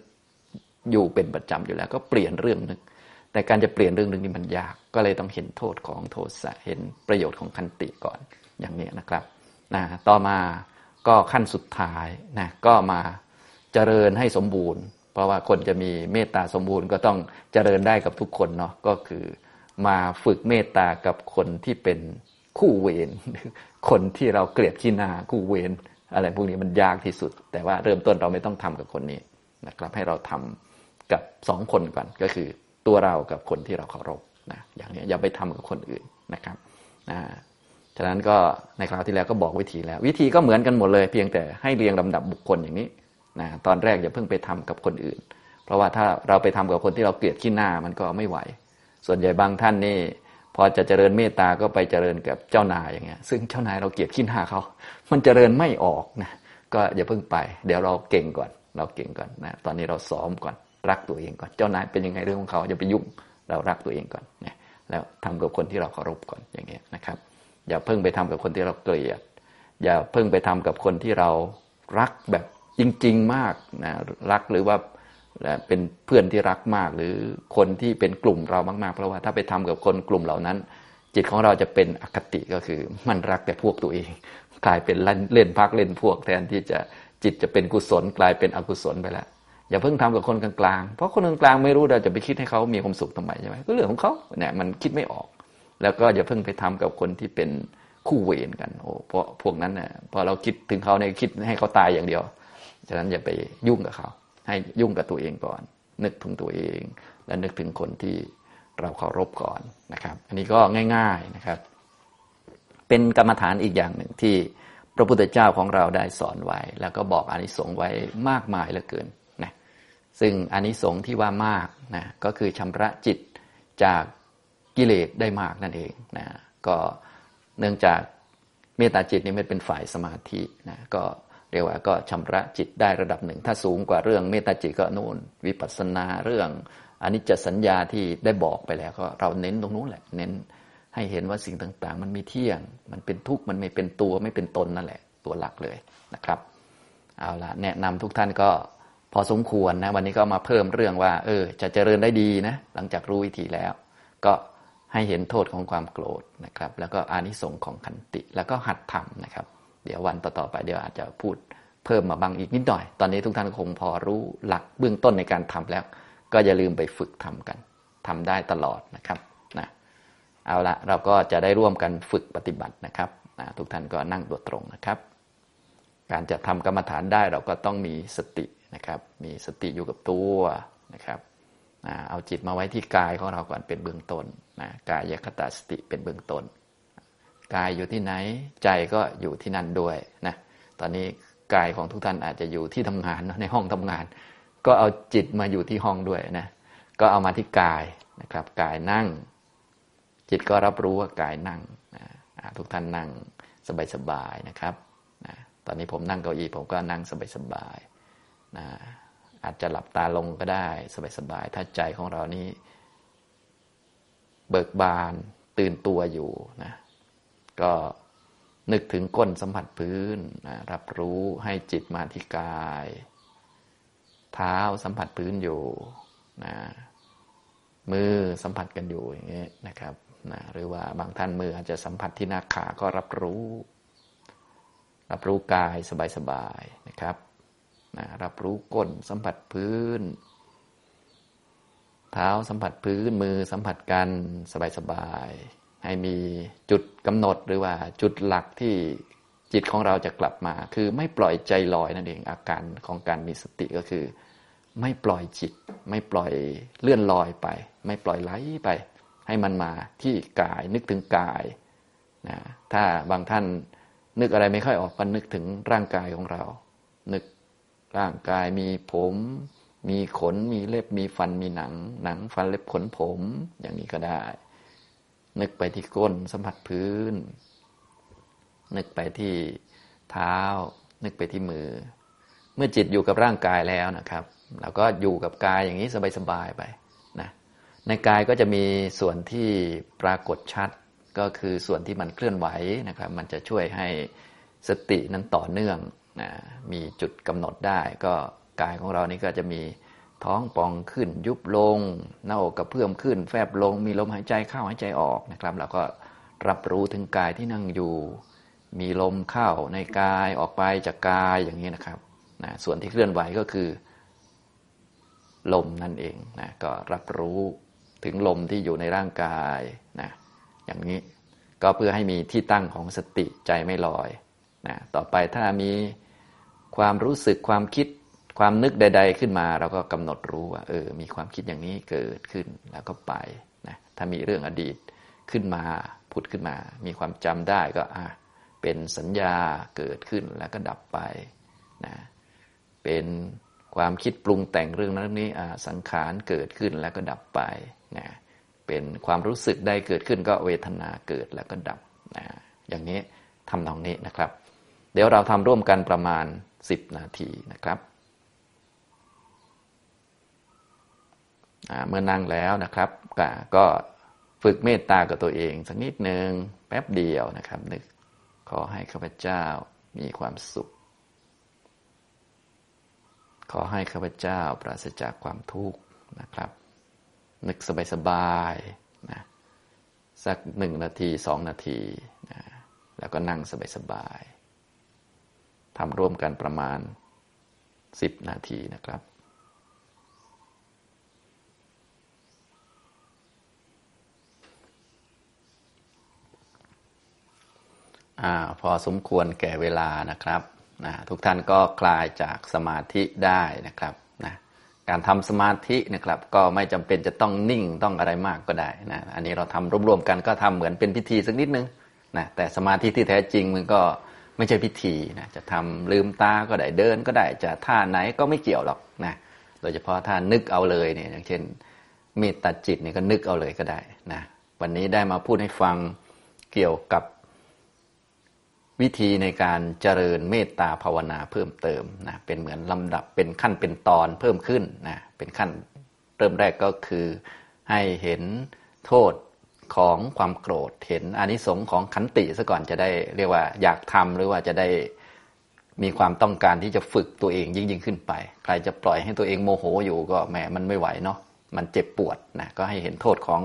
อยู่เป็นประจำอยู่แล้ว ก็เปลี่ยนเรื่องนึก แต่การจะเปลี่ยนเรื่องนึงนี่มันยาก ก็เลยต้องเห็นโทษของโทสะเห็นประโยชน์ของคันติก่อนอย่างนี้นะครับนะต่อมาก็ขั้นสุดท้ายนะก็มาเจริญให้สมบูรณ์ เพราะว่าคนจะมีเมตตาสมบูรณ์ก็ต้องเจริญได้กับทุกคนเนาะก็คือมาฝึกเมตตากับคนที่เป็นคู่เวรคนที่เราเกลียดขี้หน้าคู่เวรอะไรพวกนี้มันยากที่สุด แต่ว่าเริ่มต้นเราไม่ต้องทำกับคนนี้นะครับ ให้เราทำกับสองคนก่อนก็คือ ตัวเรากับคนที่เราเคารพนะอย่างนี้อย่าไปทำกับคนอื่นนะครับนะฉะนั้นก็ในคราวที่แล้วก็บอกวิธีแล้ว วิธีก็เหมือนกันหมดเลย เพียงแต่ให้เรียงลำดับบุคคลอย่างนี้นะตอนแรกอย่าเพิ่งไปทำกับคนอื่น เพราะว่าถ้าเราไปทำกับคนที่เราเกลียดขี้หน้ามันก็ไม่ไหว ส่วนใหญ่บางท่านนี่พอจะเจริญเมตตาก็ไปเจริญกับเจ้านายอย่างเงี้ย ซึ่งเจ้านายเราเกลียดขี้หน้าเขา มันเจริญไม่ออกนะก็อย่าเพิ่งไป เดี๋ยวเราเก่งก่อน เราเก่งก่อนนะตอนนี้เราซ้อมก่อน รักตัวเองก่อน เจ้านายเป็นยังไงเรื่องของเขาอย่าไปยุ่ง เรารักตัวเองก่อนนะแล้วทำกับคนที่เราเคารพก่อนอย่างเงี้ยนะครับ อย่าเพิ่งไปทำกับคนที่เราเกลียด อย่าเพิ่งไปทำกับคนที่เรารักแบบจริง ๆ มากนะรักหรือว่าเป็นเพื่อนที่รักมาก หรือคนที่เป็นกลุ่มเรามากๆ เพราะว่าถ้าไปทำกับคนกลุ่มเหล่านั้น จิตของเราจะเป็นอคติก็คือ มันรักแต่พวกตัวเอง กลายเป็นเล่นพักเล่นพวกแทนที่จะจิตจะเป็นกุศลกลายเป็นอกุศลไปแล้ว อย่าเพิ่งทำกับคนกลางๆ เพราะคนกลางๆไม่รู้เราจะไปคิดให้เขามีความสุขทำไมใช่ไหมก็เรื่องของเขาเนี่ยมันคิดไม่ออก แล้วก็อย่าเพิ่งไปทำกับคนที่เป็นคู่เวรกันโอ้เพราะพวกนั้นเนี่ยพอเราคิดถึงเขาเนี่ยคิดให้เขาตายอย่างเดียวฉะนั้นอย่าไปยุ่งกับเขา ให้ยุ่งกับตัวเองก่อน นึกถึงตัวเอง และนึกถึงคนที่เราเคารพก่อนนะครับ อันนี้ก็ง่าย ๆนะครับ เป็นกรรมฐานอีกอย่างหนึ่งที่พระพุทธเจ้าของเราได้สอนไว้ แล้วก็บอกอานิสงส์ไว้มากมายเหลือเกิน ซึ่งอานิสงส์ที่ว่ามากนะก็คือชำระจิตจากกิเลสได้มากนั่นเองนะก็เนื่องจากเมตตาจิตนี่มันเป็นฝ่ายสมาธินะก็เรียกว่าก็ชำระจิตได้ระดับหนึ่ง ถ้าสูงกว่าเรื่องเมตตาจิตก็นู่น วิปัสสนาเรื่องอนิจจสัญญาที่ได้บอกไปแล้วก็เราเน้นตรงนู้นแหละ เน้นให้เห็นว่าสิ่งต่างๆ มันไม่เที่ยง มันเป็นทุกข์มันไม่เป็นตัวไม่เป็นตนนั่นแหละ ตัวหลักเลยนะครับ เอาละแนะนำทุกท่านก็ พอสมควรนะวันนี้ก็มาเพิ่มเรื่องว่า เออ จะเจริญได้ดีนะหลังจากรู้วิธีแล้ว ก็ให้เห็นโทษของความโกรธนะครับ แล้วก็อานิสงส์ของขันติ แล้วก็หัดทำนะครับ เดี๋ยววันต่อๆไปเดี๋ยวอาจจะพูดเพิ่มมาบางอีกนิดหน่อย ตอนนี้ทุกท่านคงพอรู้หลักเบื้องต้นในการทำแล้ว ก็อย่าลืมไปฝึกทำกันทำได้ตลอดนะครับนะเอาละเราก็จะได้ร่วมกันฝึกปฏิบัตินะครับนะทุกท่านก็นั่งตัวตรงนะครับ การจะทำกรรมฐานได้เราก็ต้องมีสติ นะครับ มีสติอยู่กับตัวนะครับเอาจิตมาไว้ที่กายของเราก่อนเป็นเบื้องต้นนะกายยคตาสติเป็นเบื้องต้น กายอยู่ที่ไหนใจก็อยู่ที่นั่นด้วยนะตอนนี้กายของทุกท่านอาจจะอยู่ที่ทำงานในห้องทำงาน ก็เอาจิตมาอยู่ที่ห้องด้วยนะก็เอามาที่กายนะครับกายนั่ง จิตก็รับรู้ว่ากายนั่งนะทุกท่านนั่งสบายๆนะครับนะตอนนี้ผมนั่งเก้าอี้ผมก็นั่งสบายๆ นะอาจจะหลับตาลงก็ได้ สบายๆถ้าใจของเรานี้ เบิกบานตื่นตัวอยู่นะก็นึกถึงก้นสัมผัสพื้นนะรับรู้ให้จิตมาที่กาย เท้าสัมผัสพื้นอยู่นะมือสัมผัสกันอยู่อย่างนี้นะครับนะหรือว่าบางท่านมืออาจจะสัมผัสที่หน้าขาก็รับรู้ รับรู้กายสบายๆนะครับ นะรับรู้ก้นสัมผัสพื้น เท้าสัมผัสพื้นมือสัมผัสกันสบายๆให้มีจุดกำหนดหรือว่าจุดหลักที่จิตของเราจะกลับมา คือไม่ปล่อยใจลอยนั่นเองอาการของการมีสติก็คือ ไม่ปล่อยจิต ไม่ปล่อยเลื่อนลอยไป ไม่ปล่อยไหลไป ให้มันมาที่กายนึกถึงกายนะถ้าบางท่านนึกอะไรไม่ค่อยออกก็นึกถึงร่างกายของเรา นึก ร่างกายมีผม มีขน มีเล็บ มีฟัน มีหนัง หนังฟันเล็บขนผม อย่างนี้ก็ได้ นึกไปที่ก้นสัมผัสพื้น นึกไปที่เท้า นึกไปที่มือ เมื่อจิตอยู่กับร่างกายแล้วนะครับเราก็อยู่กับกายอย่างนี้สบายๆไปนะ ในกายก็จะมีส่วนที่ปรากฏชัดก็คือส่วนที่มันเคลื่อนไหวนะครับ มันจะช่วยให้สตินั้นต่อเนื่อง นะมีจุดกำหนดได้ ก็กายของเรานี่ก็จะมีท้องป่องขึ้นยุบลง หน้าอกกระเพื่อมขึ้น แฟบลง มีลมหายใจเข้าหายใจออกนะครับเราก็รับรู้ถึงกายที่นั่งอยู่ มีลมเข้าในกายออกไปจากกายอย่างนี้นะครับนะส่วนที่เคลื่อนไหวก็คือ ลมนั่นเองนะก็รับรู้ถึงลมที่อยู่ในร่างกายนะอย่างนี้ก็เพื่อให้มีที่ตั้งของสติใจไม่ลอย นะต่อไปถ้ามีความรู้สึกความคิดความนึกใด ๆ ขึ้นมาเราก็กำหนดรู้ว่า เออ มีความคิดอย่างนี้เกิดขึ้นแล้วก็ไปนะถ้ามีเรื่องอดีตขึ้นมาพุดขึ้นมา มีความจำได้ก็อะเป็นสัญญาเกิดขึ้นแล้วก็ดับไปนะเป็นความคิดปรุงแต่งเรื่องนั้นนี้สังขารเกิดขึ้นแล้วก็ดับไปนะเป็นความรู้สึกได้เกิดขึ้นก็เวทนาเกิดแล้วก็ดับนะอย่างนี้ทำนองนี้นะครับ เดี๋ยวเราทำร่วมกันประมาณ 10 นาทีนะครับเมื่อนั่งแล้วนะครับ ก็ฝึกเมตตากับตัวเองสักนิดหนึ่งแป๊บเดียวนะครับ นึกขอให้ข้าพเจ้ามีความสุข ขอให้ข้าพเจ้าปราศจากความทุกข์นะครับ นึกสบายๆนะสักหนึ่งนาทีสองนาทีนะแล้วก็นั่งสบาย ทำร่วมกันประมาณ 10 นาทีนะครับอพอสมควรแก่เวลานะครับนะทุกท่านก็คลายจากสมาธิได้นะครับนะการทำสมาธินะครับ ก็ไม่จำเป็นจะต้องนิ่งต้องอะไรมากก็ได้นะอันนี้เราทำรวมๆกันก็ทำเหมือนเป็นพิธีสักนิดนึงนะแต่สมาธิที่แท้จริงมันก็ ไม่ใช่พิธีนะจะทำลืมตาก็ได้เดินก็ได้จะท่าไหนก็ไม่เกี่ยวหรอกนะโดยเฉพาะถ้านึกเอาเลยเนี่ยอย่างเช่นเมตตาจิตเนี่ยก็นึกเอาเลยก็ได้นะวันนี้ได้มาพูดให้ฟังเกี่ยวกับวิธีในการเจริญเมตตาภาวนาเพิ่มเติมนะเป็นเหมือนลำดับเป็นขั้นเป็นตอนเพิ่มขึ้นนะเป็นขั้นเริ่มแรกก็คือให้เห็นโทษ ของความโกรธเห็นอานิสงส์ของขันติซะก่อนจะได้เรียกว่าอยากทำหรือว่าจะได้มีความต้องการที่จะฝึกตัวเองยิ่งยิ่งขึ้นไป ใครจะปล่อยให้ตัวเองโมโหอยู่ก็แหมมันไม่ไหวเนาะมันเจ็บปวดนะก็ให้เห็นโทษของ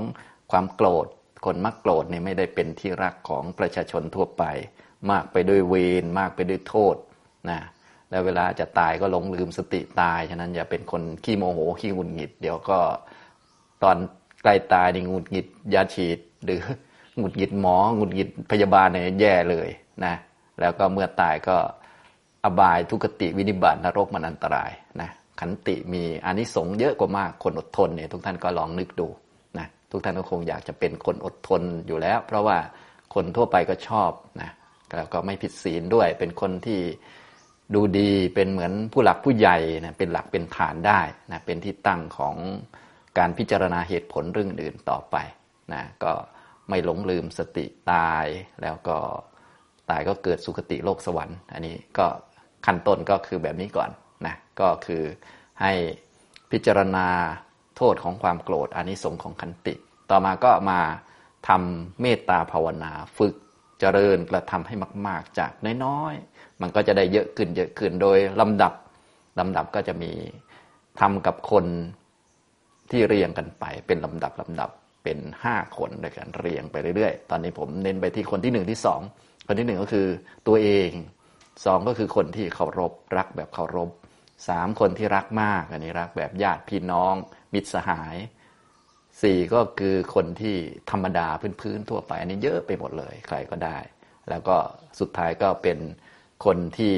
ความโกรธ คนมักโกรธเนี่ยไม่ได้เป็นที่รักของประชาชนทั่วไป มากไปด้วยเวรมากไปด้วยโทษนะแล้วเวลาจะตายก็หลงลืมสติตาย ฉะนั้นอย่าเป็นคนขี้โมโหขี้หงุดหงิด เดี๋ยวก็ตอน ล้ตายนี่หงุดหงิดยาฉีด หรือหงุดหงิดหมอหงุดหงิดพยาบาลเนี่ยแย่เลยนะแล้วก็เมื่อตายก็อบายทุกติวินิบาตนรกมันอันตรายนะขันติมีอานิสงส์เยอะกว่ามากคนอดทนเนี่ยทุกท่านก็ลองนึกดูนะทุกท่านก็คงอยากจะเป็นคนอดทนอยู่แล้ว เพราะว่าคนทั่วไปก็ชอบนะแล้วก็ไม่ผิดศีลด้วย เป็นคนที่ดูดีเป็นเหมือนผู้หลักผู้ใหญ่นะเป็นหลักเป็นฐานได้นะเป็นที่ตั้งของ การพิจารณาเหตุผลเรื่องอื่นต่อไปนะก็ไม่หลงลืมสติตายแล้วก็ตายก็เกิดสุคติโลกสวรรค์ อันนี้ก็ขั้นต้นก็คือแบบนี้ก่อนนะก็คือให้พิจารณาโทษของความโกรธอานิสงส์ของขันติ ต่อมาก็มาทำเมตตาภาวนาฝึกเจริญกระทำให้มาก ๆ จากน้อยๆ มันก็จะได้เยอะขึ้นเยอะขึ้นโดยลำดับลำดับก็จะมีทำกับคน ที่เรียงกันไปเป็นลำดับลำดับเป็นห้าคนด้วยกันเรียงไปเรื่อยๆ ตอนนี้ผมเน้นไปที่คนที่หนึ่งที่สองคนที่หนึ่งก็คือตัวเองสองก็คือคนที่เคารพรักแบบเคารพสามคนที่รักมากอันนี้รักแบบญาติพี่น้อง มิตรสหายสี่ก็คือคนที่ธรรมดาพื้นๆทั่วไป อันนี้เยอะไปหมดเลยใครก็ได้ แล้วก็สุดท้ายก็เป็นคนที่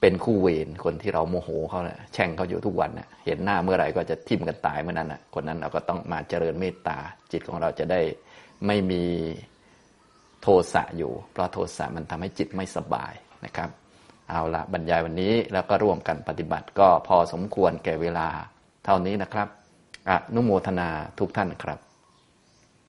เป็นคู่เวรคนที่เราโมโหเขาเนะแช่งเขาอยู่ทุกวันนะเห็นหน้าเมื่อไหร่ก็จะทิ่มกันตายเมื่อนั้นนะคนนั้นเราก็ต้องมาเจริญเมตตา จิตของเราจะได้ไม่มีโทสะอยู่ เพราะโทสะมันทำให้จิตไม่สบายนะครับ เอาละบรรยายวันนี้แล้วก็ร่วมกันปฏิบัติก็พอสมควรแก่เวลา เท่านี้นะครับอนุโมทนาทุกท่านครับ